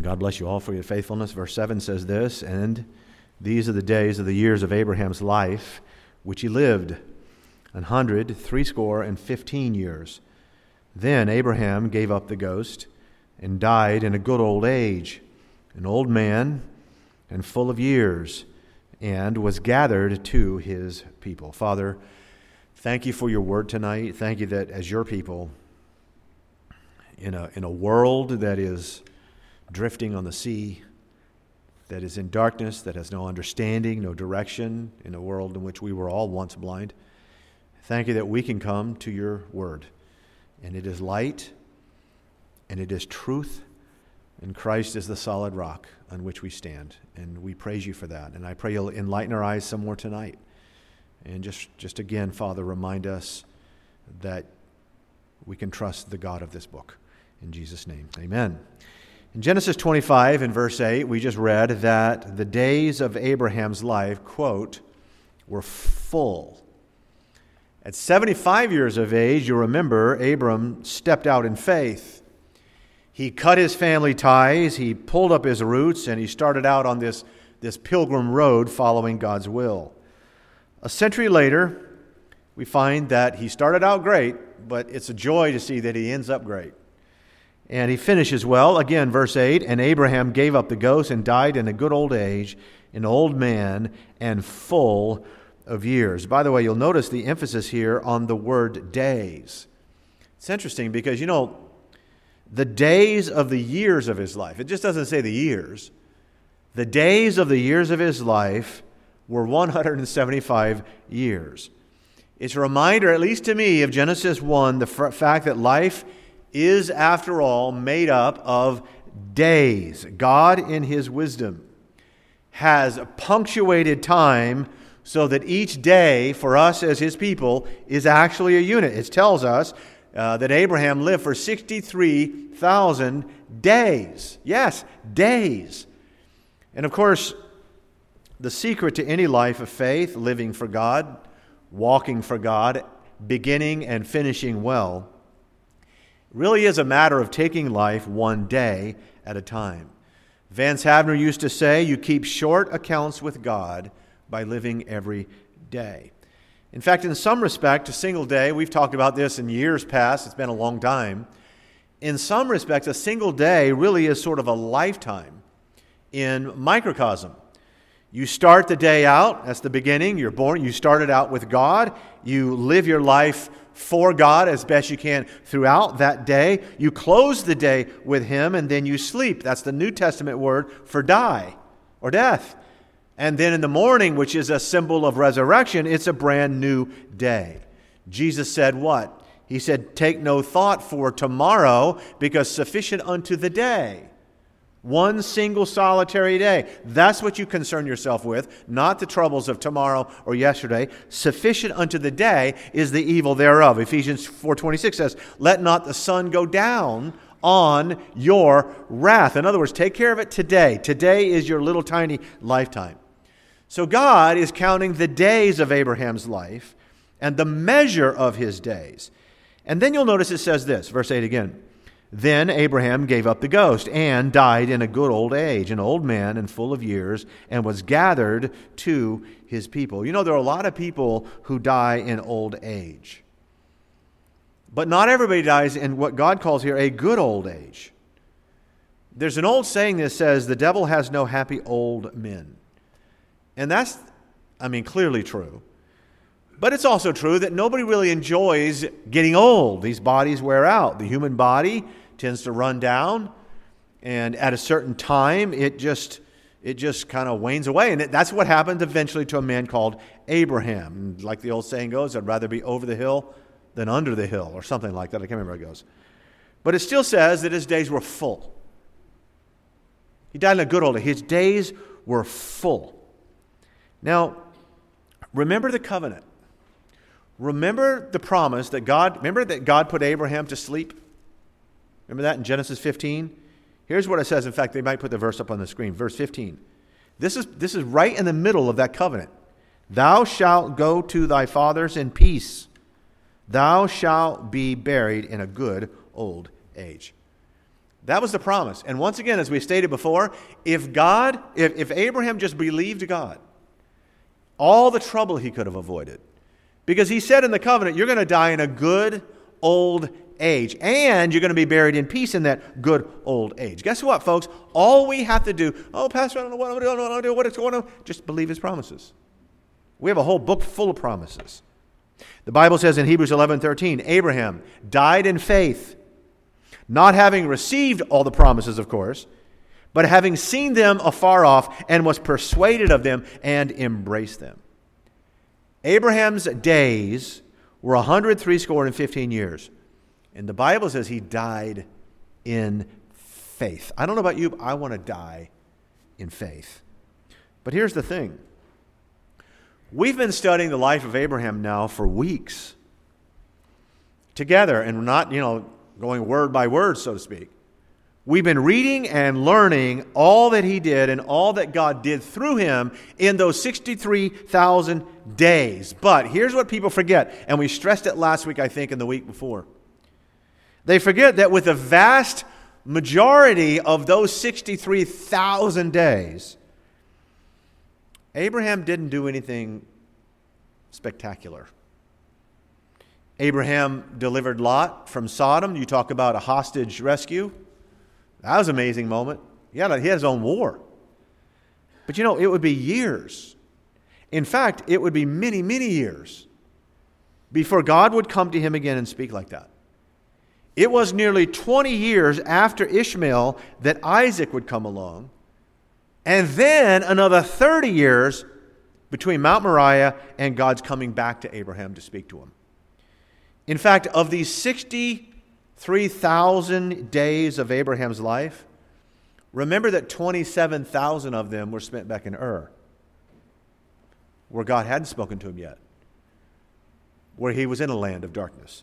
And God bless you all for your faithfulness. Verse 7 says this And these are the days of the years of Abraham's life, which he lived an hundred, threescore, and fifteen years. Then Abraham gave up the ghost and died in a good old age, an old man and full of years, and was gathered to his people. Father, thank you for your word tonight. Thank you that as your people, in a, in a world that is drifting on the sea, that is in darkness, that has no understanding, no direction, in a world in which we were all once blind, thank you that we can come to your word. And it is light, and it is truth, and Christ is the solid rock on which we stand. And we praise you for that. And I pray you'll enlighten our eyes some more tonight. And just, just again, Father, remind us that we can trust the God of this book. In Jesus' name, amen. In Genesis 25, in verse 8, we just read that the days of Abraham's life, quote, were full. At 75 years of age, you remember, Abram stepped out in faith. He cut his family ties, he pulled up his roots, and he started out on this, this pilgrim road following God's will. A century later, we find that he started out great, but it's a joy to see that he ends up great. And he finishes well. Again, verse 8 And Abraham gave up the ghost and died in a good old age, an old man and full of years. By the way, you'll notice the emphasis here on the word days. It's interesting because, you know, the days of the years of his life, it just doesn't say the years. The days of the years of his life were 175 years. It's a reminder, at least to me, of Genesis 1, the f- fact that life is, after all, made up of days. God, in His wisdom, has punctuated time so that each day for us as His people is actually a unit. It tells us uh, that Abraham lived for 63,000 days. Yes, days. And of course, the secret to any life of faith, living for God, walking for God, beginning and finishing well, really is a matter of taking life one day at a time. Vance Havner used to say, You keep short accounts with God by living every day. In fact, in some respect, a single day, we've talked about this in years past, it's been a long time. In some respects, a single day really is sort of a lifetime in microcosm. You start the day out, that's the beginning. You're born, you started out with God. You live your life for God as best you can throughout that day. You close the day with Him and then you sleep. That's the New Testament word for die or death. And then in the morning, which is a symbol of resurrection, it's a brand new day. Jesus said, What? He said, Take no thought for tomorrow, because sufficient unto the day one single solitary day. That's what you concern yourself with, not the troubles of tomorrow or yesterday. Sufficient unto the day is the evil thereof. Ephesians 4:26 says, "Let not the sun go down on your wrath." In other words, take care of it today. Today is your little tiny lifetime. So God is counting the days of Abraham's life and the measure of his days. And then you'll notice it says this, verse 8 again. Then Abraham gave up the ghost and died in a good old age, an old man and full of years, and was gathered to his people. You know, there are a lot of people who die in old age. But not everybody dies in what God calls here a good old age. There's an old saying that says, the devil has no happy old men. And that's, I mean, clearly true. But it's also true that nobody really enjoys getting old. These bodies wear out. The human body tends to run down, and at a certain time, it just it just kind of wanes away. And that's what happened eventually to a man called Abraham. Like the old saying goes, I'd rather be over the hill than under the hill, or something like that. I can't remember how it goes. But it still says that his days were full. He died in a good old age. His days were full. Now, remember the covenant. Remember the promise that God, remember that God put Abraham to sleep? Remember that in Genesis 15? Here's what it says. In fact, they might put the verse up on the screen. Verse 15. This is, this is right in the middle of that covenant. Thou shalt go to thy fathers in peace. Thou shalt be buried in a good old age. That was the promise. And once again, as we stated before, if God, if, if Abraham just believed God, all the trouble he could have avoided. Because he said in the covenant, you're going to die in a good old age, and you're going to be buried in peace in that good old age. Guess what, folks? All we have to do, oh, Pastor, I don't know what I don't know what it's going on, just believe his promises. We have a whole book full of promises. The Bible says in Hebrews 11 13, Abraham died in faith, not having received all the promises, of course, but having seen them afar off, and was persuaded of them and embraced them. Abraham's days were 103 score and 15 years. And the Bible says he died in faith. I don't know about you, but I want to die in faith. But here's the thing we've been studying the life of Abraham now for weeks together, and we're not, you know, going word by word, so to speak. We've been reading and learning all that he did and all that God did through him in those 63,000 days. But here's what people forget, and we stressed it last week, I think, and the week before. They forget that with a vast majority of those 63,000 days, Abraham didn't do anything spectacular. Abraham delivered Lot from Sodom. You talk about a hostage rescue. That was an amazing moment. He had, he had his own war. But you know, it would be years. In fact, it would be many, many years before God would come to him again and speak like that. It was nearly 20 years after Ishmael that Isaac would come along, and then another 30 years between Mount Moriah and God's coming back to Abraham to speak to him. In fact, of these 63,000 days of Abraham's life, remember that 27,000 of them were spent back in Ur, where God hadn't spoken to him yet, where he was in a land of darkness.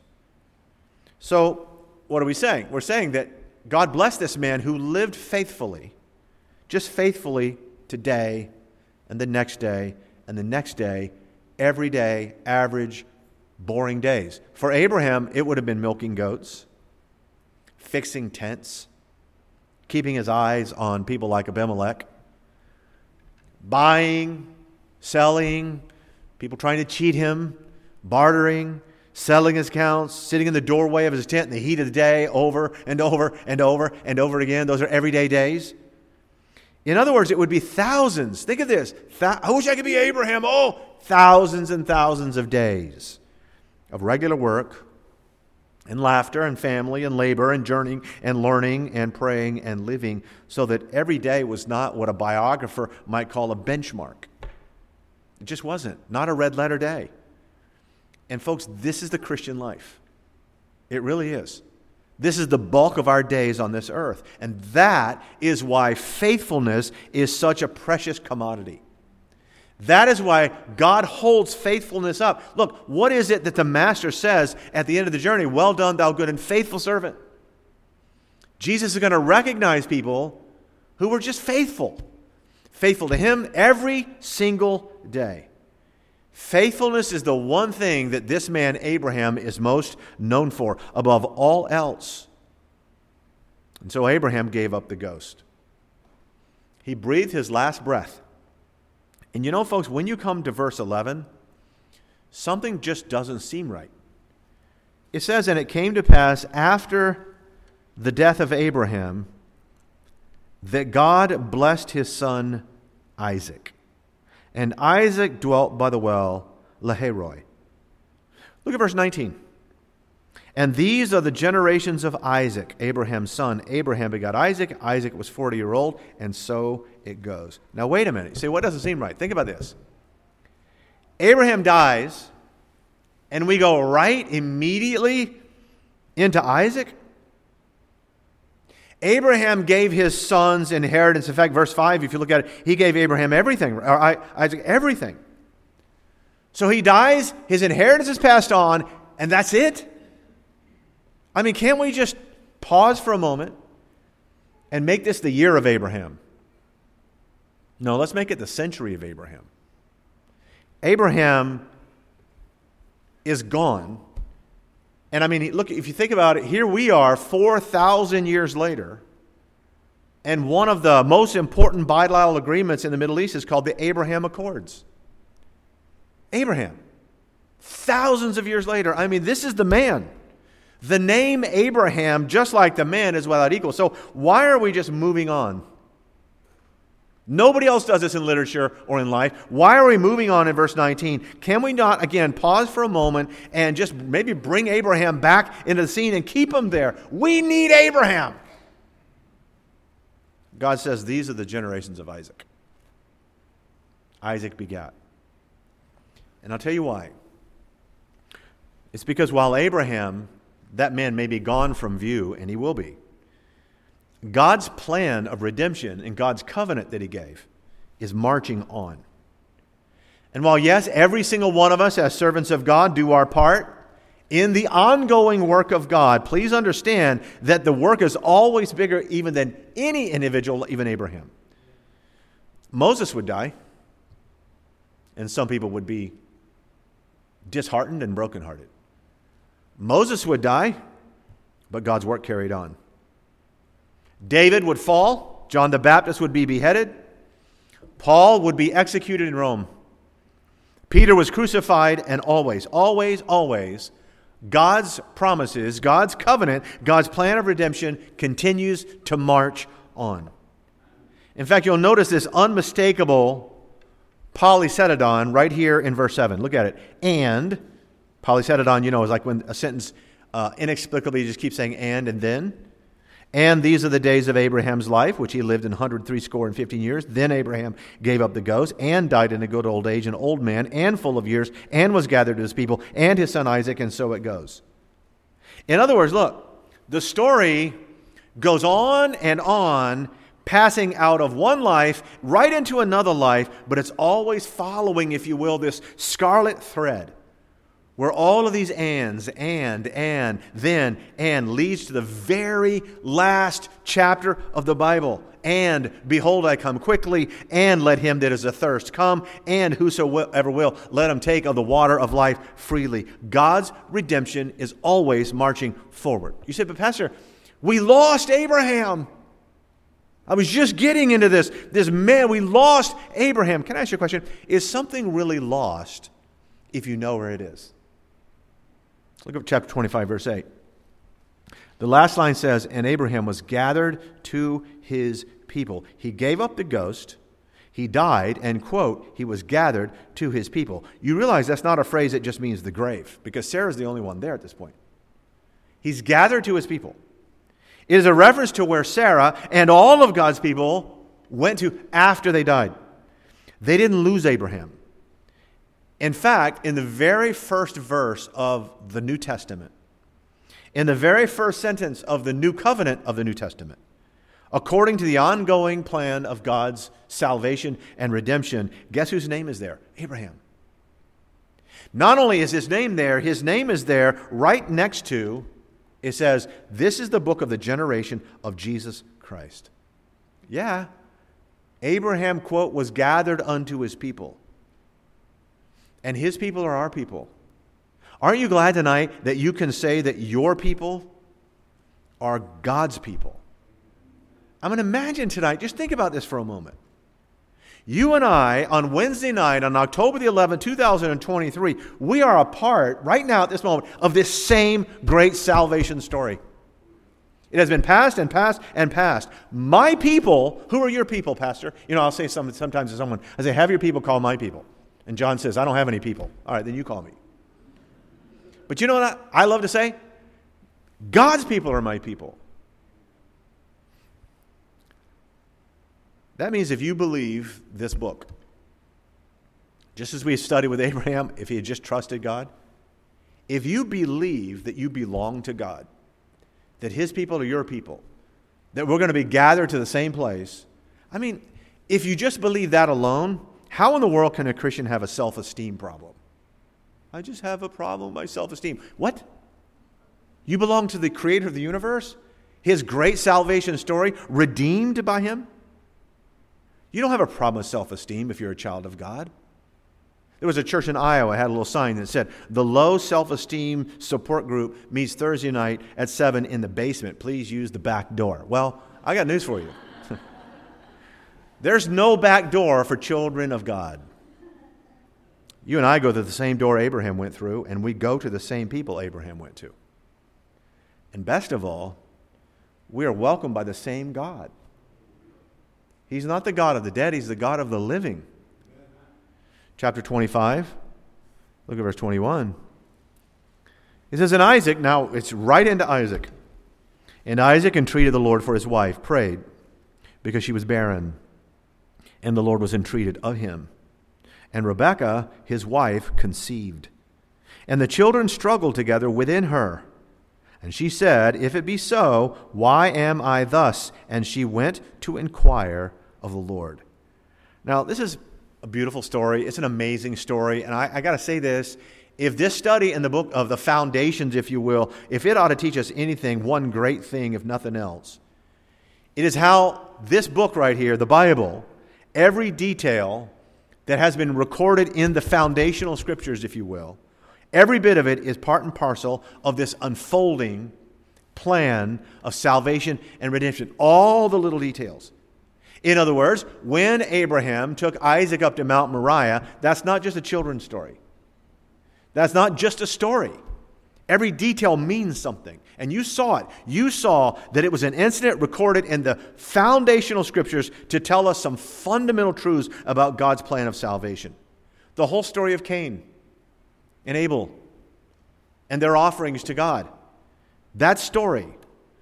So, what are we saying? We're saying that God blessed this man who lived faithfully, just faithfully today and the next day and the next day, every day, average, boring days. For Abraham, it would have been milking goats, fixing tents, keeping his eyes on people like Abimelech, buying, selling, people trying to cheat him, bartering, selling his counts, sitting in the doorway of his tent in the heat of the day over and over and over and over again. Those are everyday days. In other words, it would be thousands. Think of this. I wish I could be Abraham. Oh, thousands and thousands of days of regular work and laughter and family and labor and journeying and learning and praying and living so that every day was not what a biographer might call a benchmark. It just wasn't. Not a red letter day. And, folks, this is the Christian life. It really is. This is the bulk of our days on this earth. And that is why faithfulness is such a precious commodity. That is why God holds faithfulness up. Look, what is it that the master says at the end of the journey? Well done, thou good and faithful servant. Jesus is going to recognize people who were just faithful, faithful to him every single day. Faithfulness is the one thing that this man, Abraham, is most known for above all else. And so Abraham gave up the ghost. He breathed his last breath. And you know, folks, when you come to verse 11, something just doesn't seem right. It says, And it came to pass after the death of Abraham that God blessed his son Isaac. And Isaac dwelt by the well, Lahairoi. Look at verse 19. And these are the generations of Isaac, Abraham's son. Abraham begot Isaac. Isaac was 40 year old, and so it goes. Now, wait a minute. Say, what doesn't seem right? Think about this. Abraham dies, and we go right immediately into Isaac. Abraham gave his sons inheritance. In fact, verse 5, if you look at it, he gave Abraham everything, or Isaac everything. So he dies, his inheritance is passed on, and that's it? I mean, can't we just pause for a moment and make this the year of Abraham? No, let's make it the century of Abraham. Abraham is gone and I mean, look, if you think about it, here we are 4,000 years later, And one of the most important bilateral agreements in the Middle East is called the Abraham Accords. Abraham. Thousands of years later, I mean, this is the man. The name Abraham, just like the man, is without equal. So why are we just moving on? Nobody else does this in literature or in life. Why are we moving on in verse 19? Can we not, again, pause for a moment and just maybe bring Abraham back into the scene and keep him there? We need Abraham. God says, These are the generations of Isaac. Isaac begat. And I'll tell you why. It's because while Abraham, that man may be gone from view, and he will be, God's plan of redemption and God's covenant that he gave is marching on. And while, yes, every single one of us as servants of God do our part, in the ongoing work of God, please understand that the work is always bigger even than any individual, even Abraham. Moses would die, and some people would be disheartened and brokenhearted. Moses would die, but God's work carried on. David would fall, John the Baptist would be beheaded, Paul would be executed in Rome. Peter was crucified, and always, always, always, God's promises, God's covenant, God's plan of redemption continues to march on. In fact, you'll notice this unmistakable polysyndeton right here in verse 7. Look at it. And, polysyndeton, you know, is like when a sentence uh, inexplicably just keeps saying and and then. And these are the days of Abraham's life, which he lived in 103 score and 15 years. Then Abraham gave up the ghost and died in a good old age, an old man and full of years, and was gathered to his people and his son Isaac, and so it goes. In other words, look, the story goes on and on, passing out of one life right into another life, but it's always following, if you will, this scarlet thread where all of these ands, and, and, then, and leads to the very last chapter of the Bible. And behold, I come quickly, and let him that is athirst come, and whosoever will, let him take of the water of life freely. God's redemption is always marching forward. You say, but Pastor, we lost Abraham. I was just getting into this. This man, we lost Abraham. Can I ask you a question? Is something really lost if you know where it is? Look at chapter 25, verse 8. The last line says, And Abraham was gathered to his people. He gave up the ghost, he died, and, quote, he was gathered to his people. You realize that's not a phrase that just means the grave, because Sarah's the only one there at this point. He's gathered to his people. It is a reference to where Sarah and all of God's people went to after they died. They didn't lose Abraham. In fact, in the very first verse of the New Testament, in the very first sentence of the New Covenant of the New Testament, according to the ongoing plan of God's salvation and redemption, guess whose name is there? Abraham. Not only is his name there, his name is there right next to, it says, This is the book of the generation of Jesus Christ. Yeah. Abraham, quote, was gathered unto his people and his people are our people. Aren't you glad tonight that you can say that your people are God's people? I'm going to imagine tonight, just think about this for a moment. You and I, on Wednesday night, on October the 11th, 2023, we are a part, right now at this moment, of this same great salvation story. It has been passed and passed and passed. My people, who are your people, Pastor? You know, I'll say some, sometimes to someone, I say, have your people call my people. And John says, I don't have any people. All right, then you call me. But you know what I love to say? God's people are my people. That means if you believe this book, just as we studied with Abraham, if he had just trusted God, if you believe that you belong to God, that his people are your people, that we're going to be gathered to the same place, I mean, if you just believe that alone, how in the world can a Christian have a self esteem problem? I just have a problem with my self esteem. What? You belong to the creator of the universe? His great salvation story, redeemed by him? You don't have a problem with self esteem if you're a child of God. There was a church in Iowa had a little sign that said, "The low self-esteem support group meets Thursday night at 7 in the basement. Please use the back door." Well, I got news for you. There's no back door for children of God. You and I go to the same door Abraham went through, and we go to the same people Abraham went to. And best of all, we are welcomed by the same God. He's not the God of the dead, He's the God of the living. Chapter 25, look at verse 21. It says, In Isaac, now it's right into Isaac. And Isaac entreated the Lord for his wife, prayed, because she was barren. And the Lord was entreated of him. And Rebekah, his wife, conceived. And the children struggled together within her. And she said, If it be so, why am I thus? And she went to inquire of the Lord. Now, this is a beautiful story. It's an amazing story. And I, I got to say this if this study in the book of the foundations, if you will, if it ought to teach us anything, one great thing, if nothing else, it is how this book right here, the Bible, every detail that has been recorded in the foundational scriptures, if you will, every bit of it is part and parcel of this unfolding plan of salvation and redemption. All the little details. In other words, when Abraham took Isaac up to Mount Moriah, that's not just a children's story. That's not just a story. Every detail means something. And you saw it. You saw that it was an incident recorded in the foundational scriptures to tell us some fundamental truths about God's plan of salvation. The whole story of Cain and Abel and their offerings to God. That story,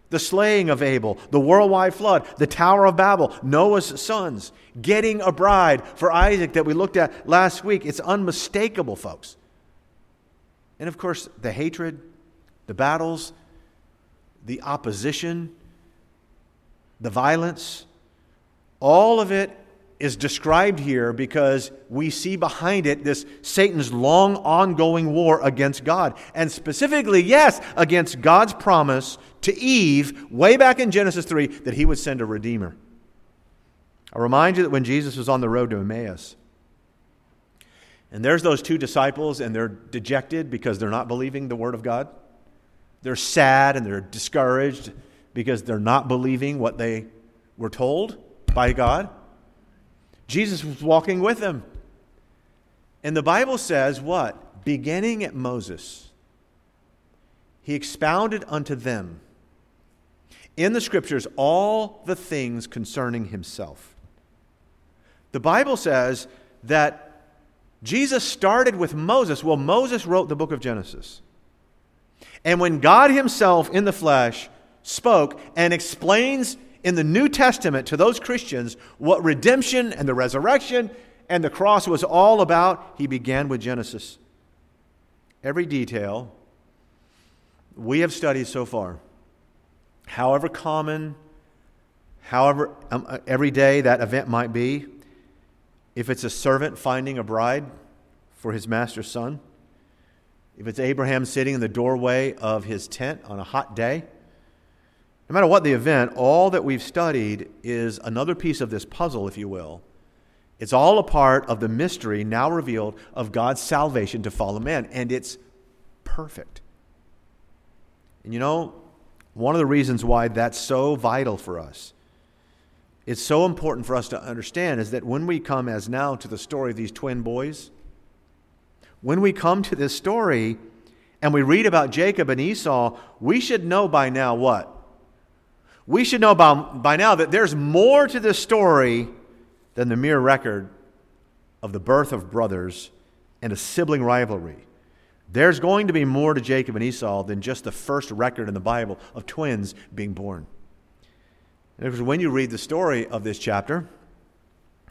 the slaying of Abel, the worldwide flood, the Tower of Babel, Noah's sons, getting a bride for Isaac that we looked at last week, it's unmistakable, folks. And of course, the hatred, the battles, the opposition, the violence, all of it is described here because we see behind it this Satan's long ongoing war against God. And specifically, yes, against God's promise to Eve way back in Genesis 3 that he would send a redeemer. I remind you that when Jesus was on the road to Emmaus, and there's those two disciples, and they're dejected because they're not believing the Word of God. They're sad and they're discouraged because they're not believing what they were told by God. Jesus was walking with them. And the Bible says what? Beginning at Moses, he expounded unto them in the scriptures all the things concerning himself. The Bible says that Jesus started with Moses. Well, Moses wrote the book of Genesis. And when God Himself in the flesh spoke and explains in the New Testament to those Christians what redemption and the resurrection and the cross was all about, He began with Genesis. Every detail we have studied so far, however common, however um, every day that event might be, if it's a servant finding a bride for his master's son, if it's Abraham sitting in the doorway of his tent on a hot day, no matter what the event, all that we've studied is another piece of this puzzle, if you will. It's all a part of the mystery now revealed of God's salvation to fallen man, and it's perfect. And you know, one of the reasons why that's so vital for us it's so important for us to understand is that when we come as now to the story of these twin boys, when we come to this story and we read about Jacob and Esau, we should know by now what? We should know by, by now that there's more to this story than the mere record of the birth of brothers and a sibling rivalry. There's going to be more to Jacob and Esau than just the first record in the Bible of twins being born. Because when you read the story of this chapter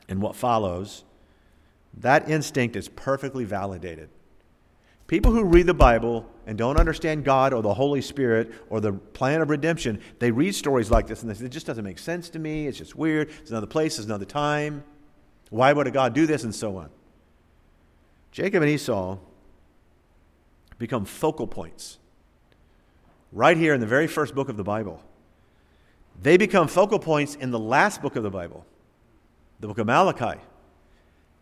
and what follows, that instinct is perfectly validated. People who read the Bible and don't understand God or the Holy Spirit or the plan of redemption, they read stories like this and they say, it just doesn't make sense to me. It's just weird. It's another place, it's another time. Why would a God do this? And so on. Jacob and Esau become focal points right here in the very first book of the Bible. They become focal points in the last book of the Bible, the book of Malachi.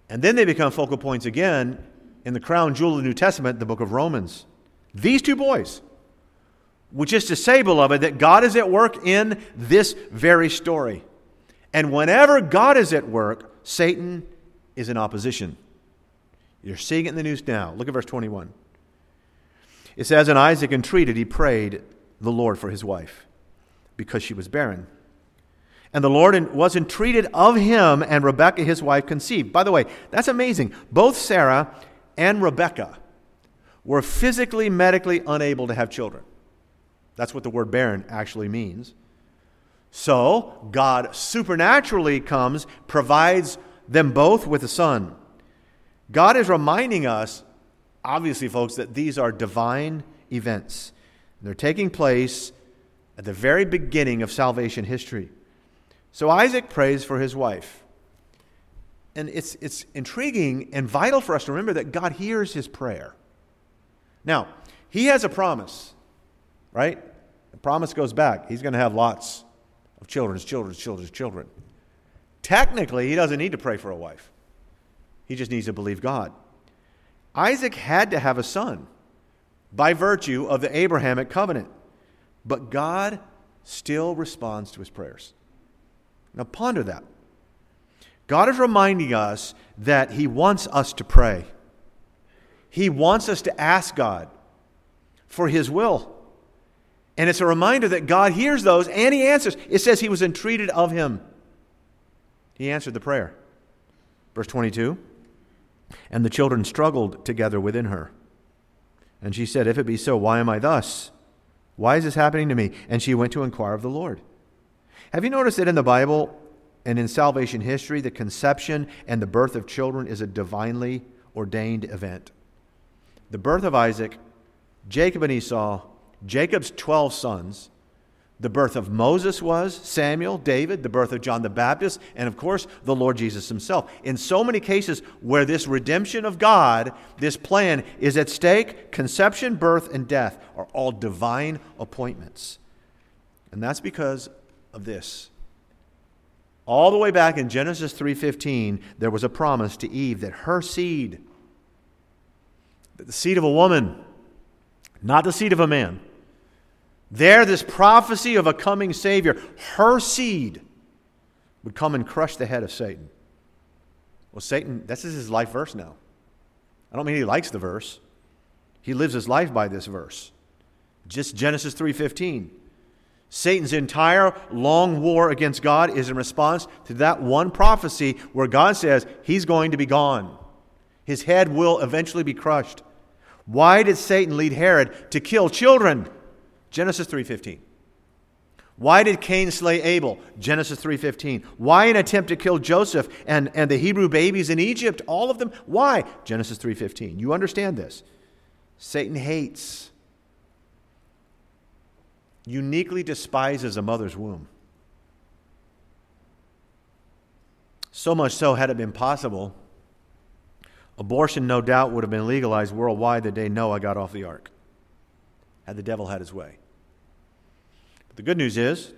And then they become focal points again in the crown jewel of the New Testament, the book of Romans. These two boys, which is to say, beloved, that God is at work in this very story. And whenever God is at work, Satan is in opposition. You're seeing it in the news now. Look at verse 21. It says, And Isaac entreated, he prayed the Lord for his wife, because she was barren. And the Lord was entreated of him, and Rebekah his wife conceived. By the way, that's amazing. Both Sarah and Rebekah were physically, medically unable to have children. That's what the word barren actually means. So, God supernaturally comes, provides them both with a son. God is reminding us, obviously, folks, that these are divine events. They're taking place at the very beginning of salvation history. So Isaac prays for his wife. And it's, it's intriguing and vital for us to remember that God hears his prayer. Now, he has a promise, right? The promise goes back. He's going to have lots of children's children's children's children. Technically, he doesn't need to pray for a wife, he just needs to believe God. Isaac had to have a son by virtue of the Abrahamic covenant, but God still responds to his prayers. Now, ponder that. God is reminding us that He wants us to pray. He wants us to ask God for His will. And it's a reminder that God hears those and He answers. It says He was entreated of Him. He answered the prayer. Verse 22 And the children struggled together within her. And she said, If it be so, why am I thus? Why is this happening to me? And she went to inquire of the Lord. Have you noticed that in the Bible and in salvation history, the conception and the birth of children is a divinely ordained event? The birth of Isaac, Jacob and Esau, Jacob's 12 sons, the birth of Moses was, Samuel, David, the birth of John the Baptist, and of course, the Lord Jesus himself. In so many cases where this redemption of God, this plan is at stake, conception, birth, and death are all divine appointments. And that's because of this. All the way back in Genesis 3:15, there was a promise to Eve that her seed, that the seed of a woman, not the seed of a man. There, this prophecy of a coming Savior, her seed would come and crush the head of Satan. Well, Satan, this is his life verse now. I don't mean he likes the verse. He lives his life by this verse. Just Genesis 3:15. Satan's entire long war against God is in response to that one prophecy where God says he's going to be gone. His head will eventually be crushed. Why did Satan lead Herod to kill children? Genesis 3:15. Why did Cain slay Abel? Genesis 3:15. Why an attempt to kill Joseph and, and the Hebrew babies in Egypt? All of them. Why? Genesis 3:15. You understand this. Satan hates uniquely despises a mother's womb. So much so, had it been possible, abortion no doubt would have been legalized worldwide the day Noah got off the ark, had the devil had his way. But the good news is,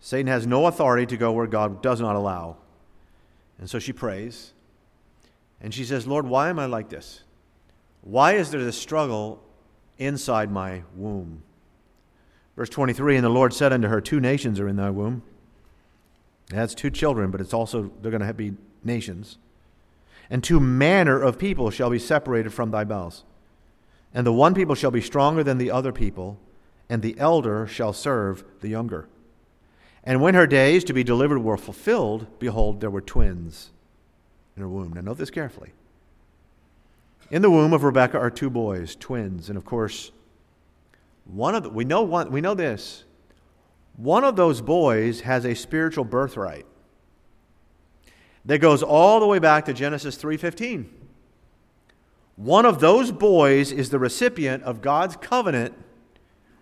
Satan has no authority to go where God does not allow. And so she prays, and she says, Lord, why am I like this? Why is there this struggle inside my womb? Verse 23 And the Lord said unto her, Two nations are in thy womb. That's two children, but it's also, they're going to be nations. And two manner of people shall be separated from thy bowels. And the one people shall be stronger than the other people, and the elder shall serve the younger. And when her days to be delivered were fulfilled, behold, there were twins in her womb. Now, note this carefully. In the womb of Rebekah are two boys, twins. And of course, one of the, we know one, we know this. One of those boys has a spiritual birthright that goes all the way back to Genesis 3:15. One of those boys is the recipient of God's covenant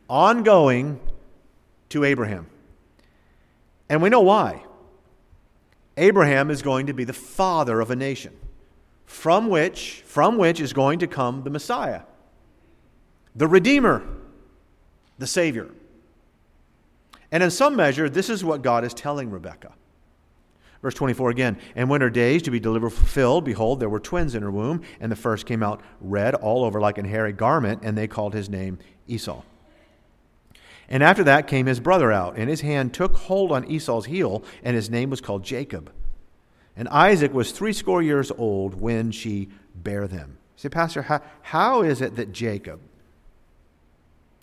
ongoing to Abraham. And we know why. Abraham is going to be the father of a nation from which from which is going to come the Messiah, the redeemer the Savior. And in some measure, this is what God is telling Rebekah. Verse 24 again, and when her days to be delivered fulfilled, behold, there were twins in her womb, and the first came out red all over like an hairy garment, and they called his name Esau. And after that came his brother out, and his hand took hold on Esau's heel, and his name was called Jacob. And Isaac was threescore years old when she bare them. Say, Pastor, how, how is it that Jacob,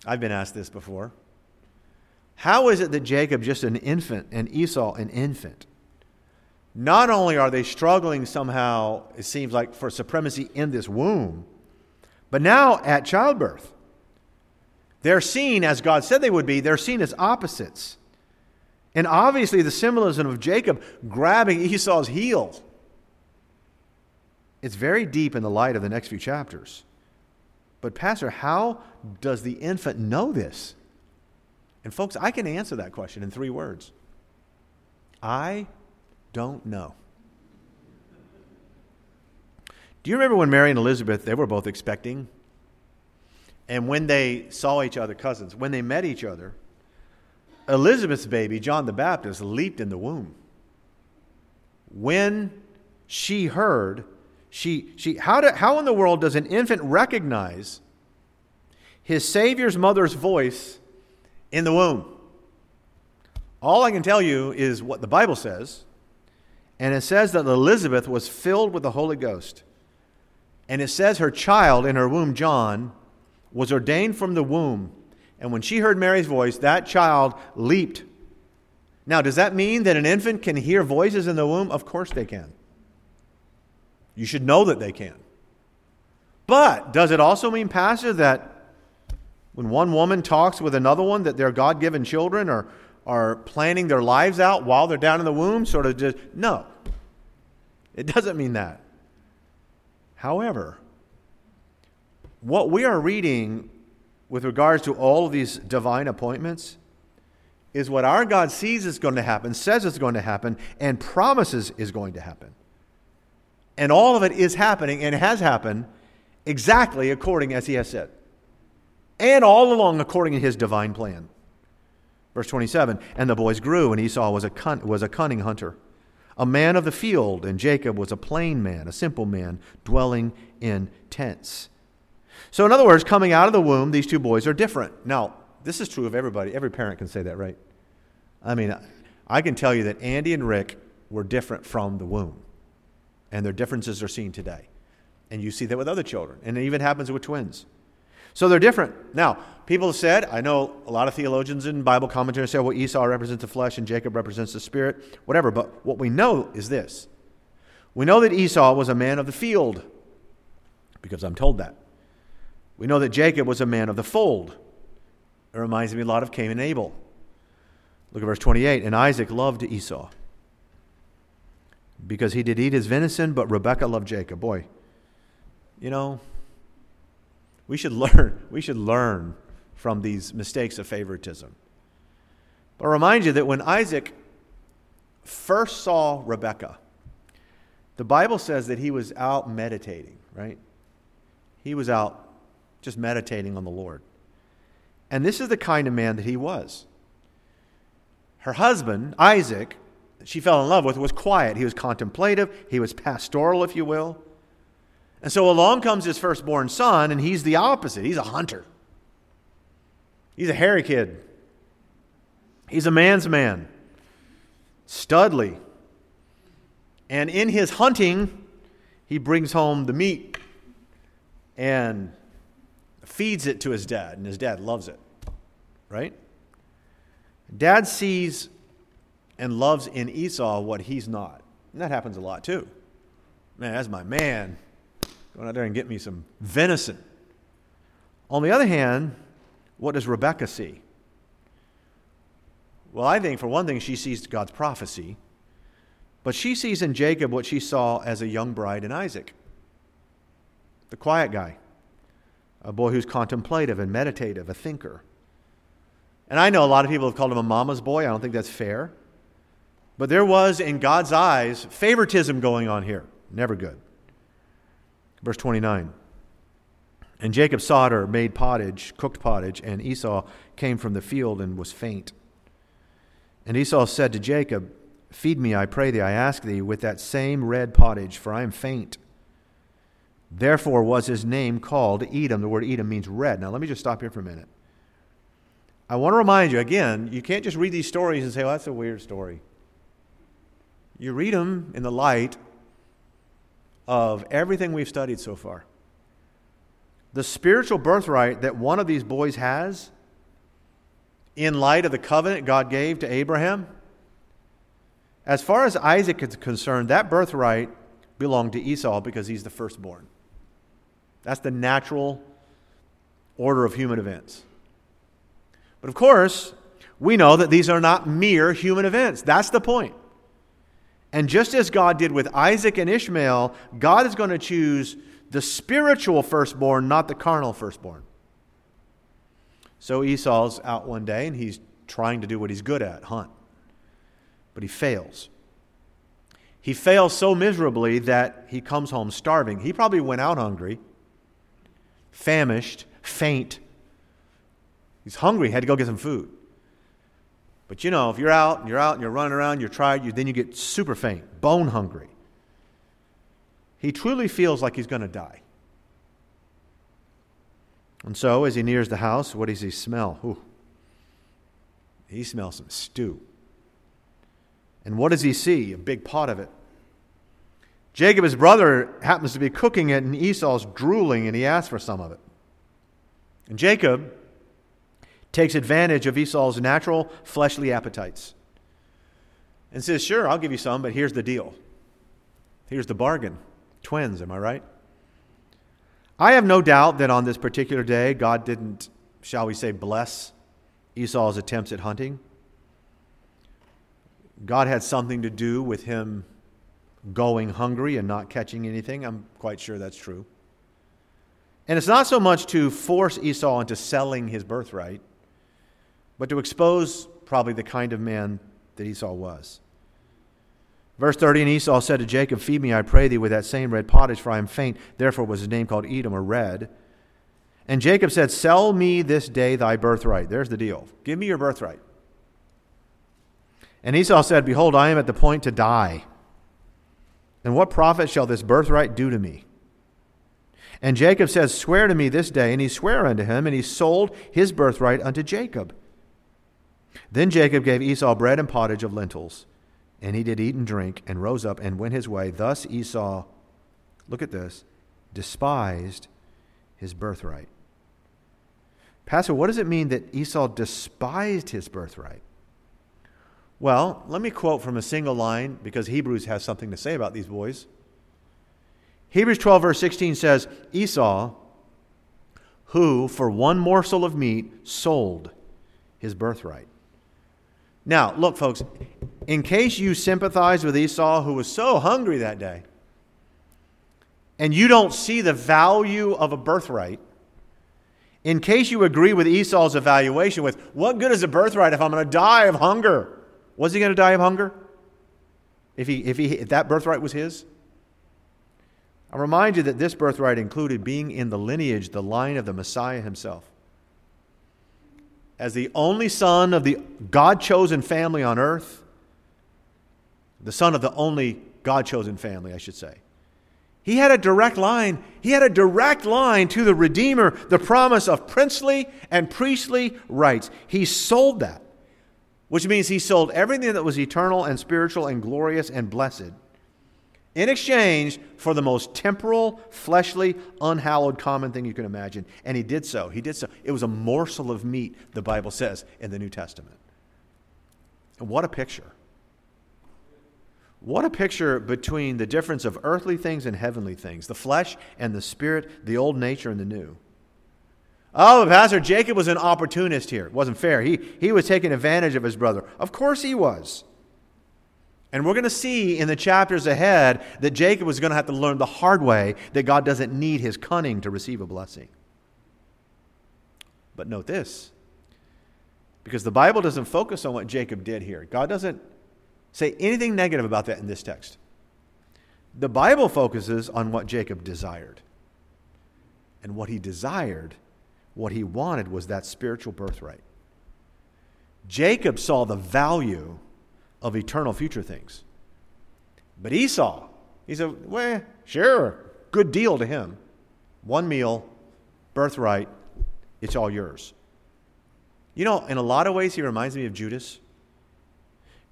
I've been asked this before, how is it that Jacob, just an infant, and Esau, an infant, not only are they struggling somehow, it seems like, for supremacy in this womb, but now at childbirth, they're seen as God said they would be, they're seen as opposites. And obviously, the symbolism of Jacob grabbing Esau's heel. It's very deep in the light of the next few chapters. But, Pastor, how does the infant know this? And, folks, I can answer that question in three words I don't know. Do you remember when Mary and Elizabeth, they were both expecting? And when they saw each other, cousins, when they met each other, Elizabeth's baby, John the Baptist, leaped in the womb. When she heard, she, she how, do, how in the world does an infant recognize his Savior's mother's voice in the womb? All I can tell you is what the Bible says, and it says that Elizabeth was filled with the Holy Ghost. And it says her child in her womb, John, was ordained from the womb. And when she heard Mary's voice, that child leaped. Now, does that mean that an infant can hear voices in the womb? Of course they can. You should know that they can. But does it also mean, Pastor, that when one woman talks with another one, that their God given children are, are planning their lives out while they're down in the womb? Sort of just, no. It doesn't mean that. However, what we are reading with regards to all of these divine appointments is what our God sees is going to happen, says is going to happen, and promises is going to happen. And all of it is happening and has happened exactly according as he has said. And all along according to his divine plan. Verse 27 And the boys grew, and Esau was a, cun- was a cunning hunter a man of the field, and Jacob was a plain man, a simple man, dwelling in tents. So, in other words, coming out of the womb, these two boys are different. Now, this is true of everybody. Every parent can say that, right? I mean, I can tell you that Andy and Rick were different from the womb, and their differences are seen today. And you see that with other children, and it even happens with twins. So they're different. Now, people have said, I know a lot of theologians and Bible commentators say, well, Esau represents the flesh and Jacob represents the spirit, whatever. But what we know is this we know that Esau was a man of the field, because I'm told that. We know that Jacob was a man of the fold. It reminds me a lot of Cain and Abel. Look at verse 28. And Isaac loved Esau because he did eat his venison, but Rebekah loved Jacob. Boy, you know, we should learn, we should learn from these mistakes of favoritism. But I remind you that when Isaac first saw Rebekah, the Bible says that he was out meditating, right? He was out just meditating on the Lord. And this is the kind of man that he was. Her husband, Isaac, she fell in love with, was quiet. He was contemplative, he was pastoral, if you will. And so along comes his firstborn son, and he's the opposite. He's a hunter, he's a hairy kid, he's a man's man, studly. And in his hunting, he brings home the meat and feeds it to his dad, and his dad loves it, right? Dad sees and loves in Esau what he's not. And that happens a lot too. Man, that's my man. Going out there and get me some venison. On the other hand, what does Rebecca see? Well, I think for one thing, she sees God's prophecy, but she sees in Jacob what she saw as a young bride in Isaac the quiet guy, a boy who's contemplative and meditative, a thinker. And I know a lot of people have called him a mama's boy. I don't think that's fair. But there was, in God's eyes, favoritism going on here. Never good. Verse 29. And Jacob sought her, made pottage, cooked pottage, and Esau came from the field and was faint. And Esau said to Jacob, Feed me, I pray thee, I ask thee, with that same red pottage, for I am faint. Therefore was his name called Edom. The word Edom means red. Now let me just stop here for a minute. I want to remind you again, you can't just read these stories and say, well, that's a weird story. You read them in the light of everything we've studied so far. The spiritual birthright that one of these boys has, in light of the covenant God gave to Abraham, as far as Isaac is concerned, that birthright belonged to Esau because he's the firstborn. That's the natural order of human events. But of course, we know that these are not mere human events. That's the point. And just as God did with Isaac and Ishmael, God is going to choose the spiritual firstborn, not the carnal firstborn. So Esau's out one day and he's trying to do what he's good at hunt. But he fails. He fails so miserably that he comes home starving. He probably went out hungry, famished, faint. He's hungry, had to go get some food. But you know, if you're out and you're out and you're running around, you're tired, you, then you get super faint, bone hungry. He truly feels like he's going to die. And so, as he nears the house, what does he smell? Ooh. He smells some stew. And what does he see? A big pot of it. Jacob, his brother, happens to be cooking it, and Esau's drooling, and he asks for some of it. And Jacob, takes advantage of Esau's natural fleshly appetites and says, Sure, I'll give you some, but here's the deal. Here's the bargain. Twins, am I right? I have no doubt that on this particular day, God didn't, shall we say, bless Esau's attempts at hunting. God had something to do with him going hungry and not catching anything. I'm quite sure that's true. And it's not so much to force Esau into selling his birthright, but to expose probably the kind of man that Esau was. Verse 30 And Esau said to Jacob, Feed me, I pray thee, with that same red pottage, for I am faint. Therefore was his name called Edom, or red. And Jacob said, Sell me this day thy birthright. There's the deal. Give me your birthright. And Esau said, Behold, I am at the point to die. And what profit shall this birthright do to me? And Jacob says, Swear to me this day. And he sware unto him, and he sold his birthright unto Jacob. Then Jacob gave Esau bread and pottage of lentils, and he did eat and drink, and rose up and went his way. Thus Esau, look at this, despised his birthright. Pastor, what does it mean that Esau despised his birthright? Well, let me quote from a single line because Hebrews has something to say about these boys. Hebrews 12, verse 16 says, Esau, who for one morsel of meat sold his birthright. Now, look, folks, in case you sympathize with Esau, who was so hungry that day, and you don't see the value of a birthright, in case you agree with Esau's evaluation with what good is a birthright if I'm going to die of hunger? Was he going to die of hunger? If, he, if, he, if that birthright was his? I remind you that this birthright included being in the lineage, the line of the Messiah himself as the only son of the God chosen family on earth, the son of the only God chosen family, I should say. He had a direct line. He had a direct line to the Redeemer, the promise of princely and priestly rights. He sold that, which means he sold everything that was eternal and spiritual and glorious and blessed in exchange for the most temporal, fleshly, unhallowed, common thing you can imagine. And he did so. He did so. It was a morsel of meat, the Bible says in the New Testament. And what a picture. What a picture between the difference of earthly things and heavenly things, the flesh and the spirit, the old nature and the new. Oh, Pastor, Jacob was an opportunist here. It wasn't fair. He, he was taking advantage of his brother. Of course he was. And we're going to see in the chapters ahead that Jacob was going to have to learn the hard way that God doesn't need his cunning to receive a blessing. But note this because the Bible doesn't focus on what Jacob did here, God doesn't say anything negative about that in this text. The Bible focuses on what Jacob desired. And what he desired, what he wanted, was that spiritual birthright. Jacob saw the value of eternal future things. But Esau, he said, well, sure, good deal to him. One meal, birthright, it's all yours. You know, in a lot of ways, he reminds me of Judas.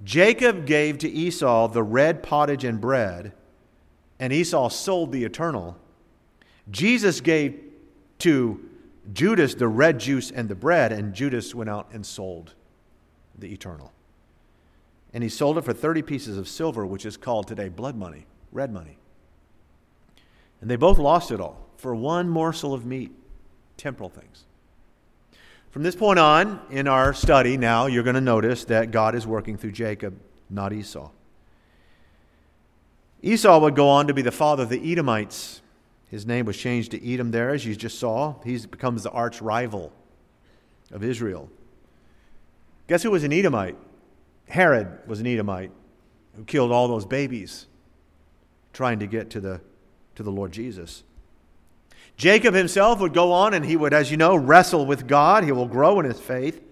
Jacob gave to Esau the red pottage and bread, and Esau sold the eternal. Jesus gave to Judas the red juice and the bread, and Judas went out and sold the eternal. And he sold it for 30 pieces of silver, which is called today blood money, red money. And they both lost it all for one morsel of meat, temporal things. From this point on in our study, now you're going to notice that God is working through Jacob, not Esau. Esau would go on to be the father of the Edomites. His name was changed to Edom there, as you just saw. He becomes the arch rival of Israel. Guess who was an Edomite? Herod was an Edomite who killed all those babies trying to get to the, to the Lord Jesus. Jacob himself would go on and he would, as you know, wrestle with God. He will grow in his faith.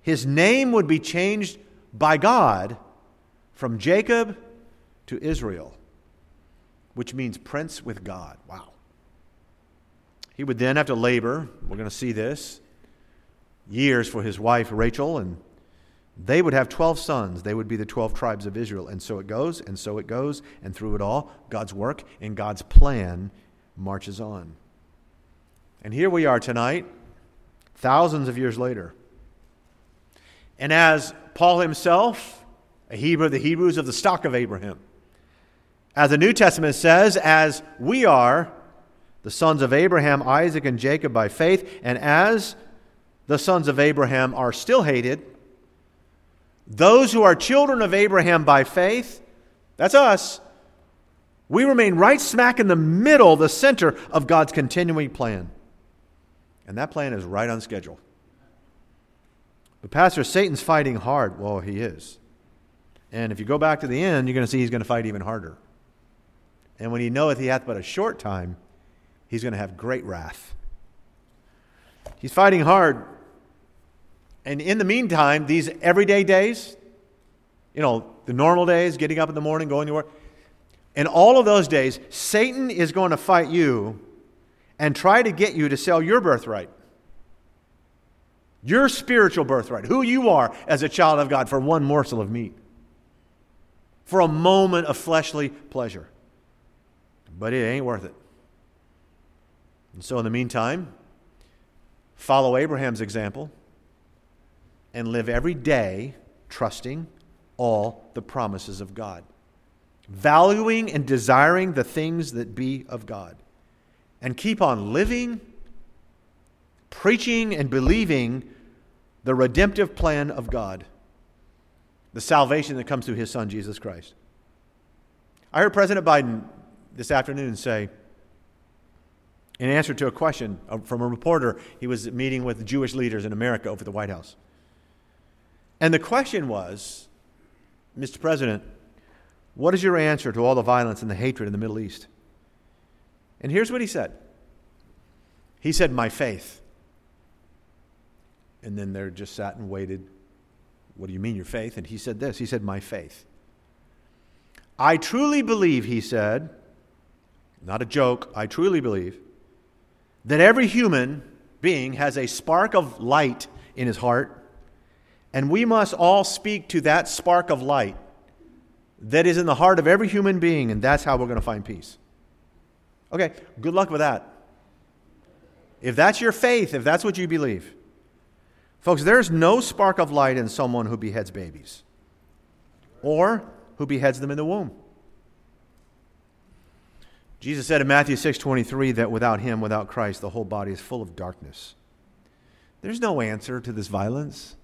His name would be changed by God from Jacob to Israel, which means prince with God. Wow. He would then have to labor, we're going to see this, years for his wife Rachel, and they would have 12 sons. They would be the 12 tribes of Israel. And so it goes, and so it goes, and through it all, God's work and God's plan marches on. And here we are tonight, thousands of years later. And as Paul himself, a Hebrew of the Hebrews of the stock of Abraham, as the New Testament says, as we are the sons of Abraham, Isaac, and Jacob by faith, and as the sons of Abraham are still hated, those who are children of Abraham by faith, that's us, we remain right smack in the middle, the center of God's continuing plan. And that plan is right on schedule. But, Pastor, Satan's fighting hard. Well, he is. And if you go back to the end, you're going to see he's going to fight even harder. And when he knoweth he hath but a short time, he's going to have great wrath. He's fighting hard. And in the meantime, these everyday days, you know, the normal days, getting up in the morning, going to work, in all of those days, Satan is going to fight you and try to get you to sell your birthright. Your spiritual birthright, who you are as a child of God, for one morsel of meat, for a moment of fleshly pleasure. But it ain't worth it. And so, in the meantime, follow Abraham's example and live every day trusting all the promises of God, valuing and desiring the things that be of God and keep on living, preaching, and believing the redemptive plan of God, the salvation that comes through his son, Jesus Christ. I heard President Biden this afternoon say, in answer to a question uh, from a reporter, he was meeting with Jewish leaders in America over the White House. And the question was, Mr. President, what is your answer to all the violence and the hatred in the Middle East? And here's what he said He said, My faith. And then they just sat and waited. What do you mean, your faith? And he said this He said, My faith. I truly believe, he said, not a joke, I truly believe, that every human being has a spark of light in his heart, and we must all speak to that spark of light that is in the heart of every human being, and that's how we're going to find peace. Okay, good luck with that. If that's your faith, if that's what you believe, folks, there's no spark of light in someone who beheads babies or who beheads them in the womb. Jesus said in Matthew 6:23 that without him, without Christ, the whole body is full of darkness. There's no answer to this violence.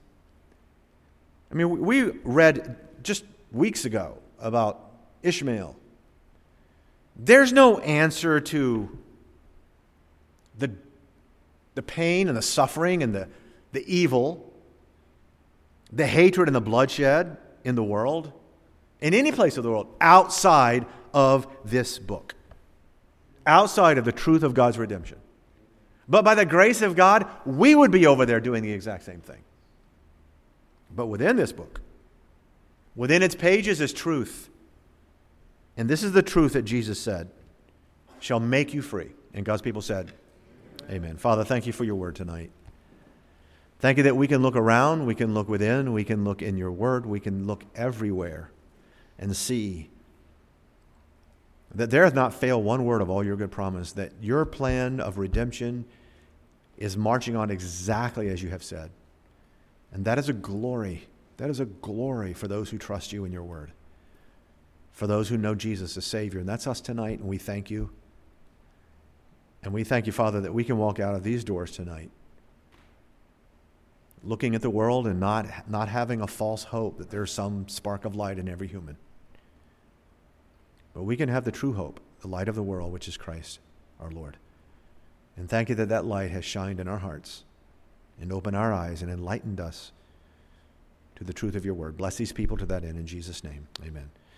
I mean, we read just weeks ago about Ishmael there's no answer to the, the pain and the suffering and the, the evil, the hatred and the bloodshed in the world, in any place of the world, outside of this book, outside of the truth of God's redemption. But by the grace of God, we would be over there doing the exact same thing. But within this book, within its pages is truth and this is the truth that Jesus said shall make you free. And God's people said, Amen. Father, thank you for your word tonight. Thank you that we can look around, we can look within, we can look in your word, we can look everywhere and see that there hath not failed one word of all your good promise, that your plan of redemption is marching on exactly as you have said. And that is a glory. That is a glory for those who trust you in your word, for those who know Jesus as Savior. And that's us tonight, and we thank you. And we thank you, Father, that we can walk out of these doors tonight looking at the world and not, not having a false hope that there's some spark of light in every human. But we can have the true hope, the light of the world, which is Christ our Lord. And thank you that that light has shined in our hearts and opened our eyes and enlightened us to the truth of your word. Bless these people to that end in Jesus' name. Amen.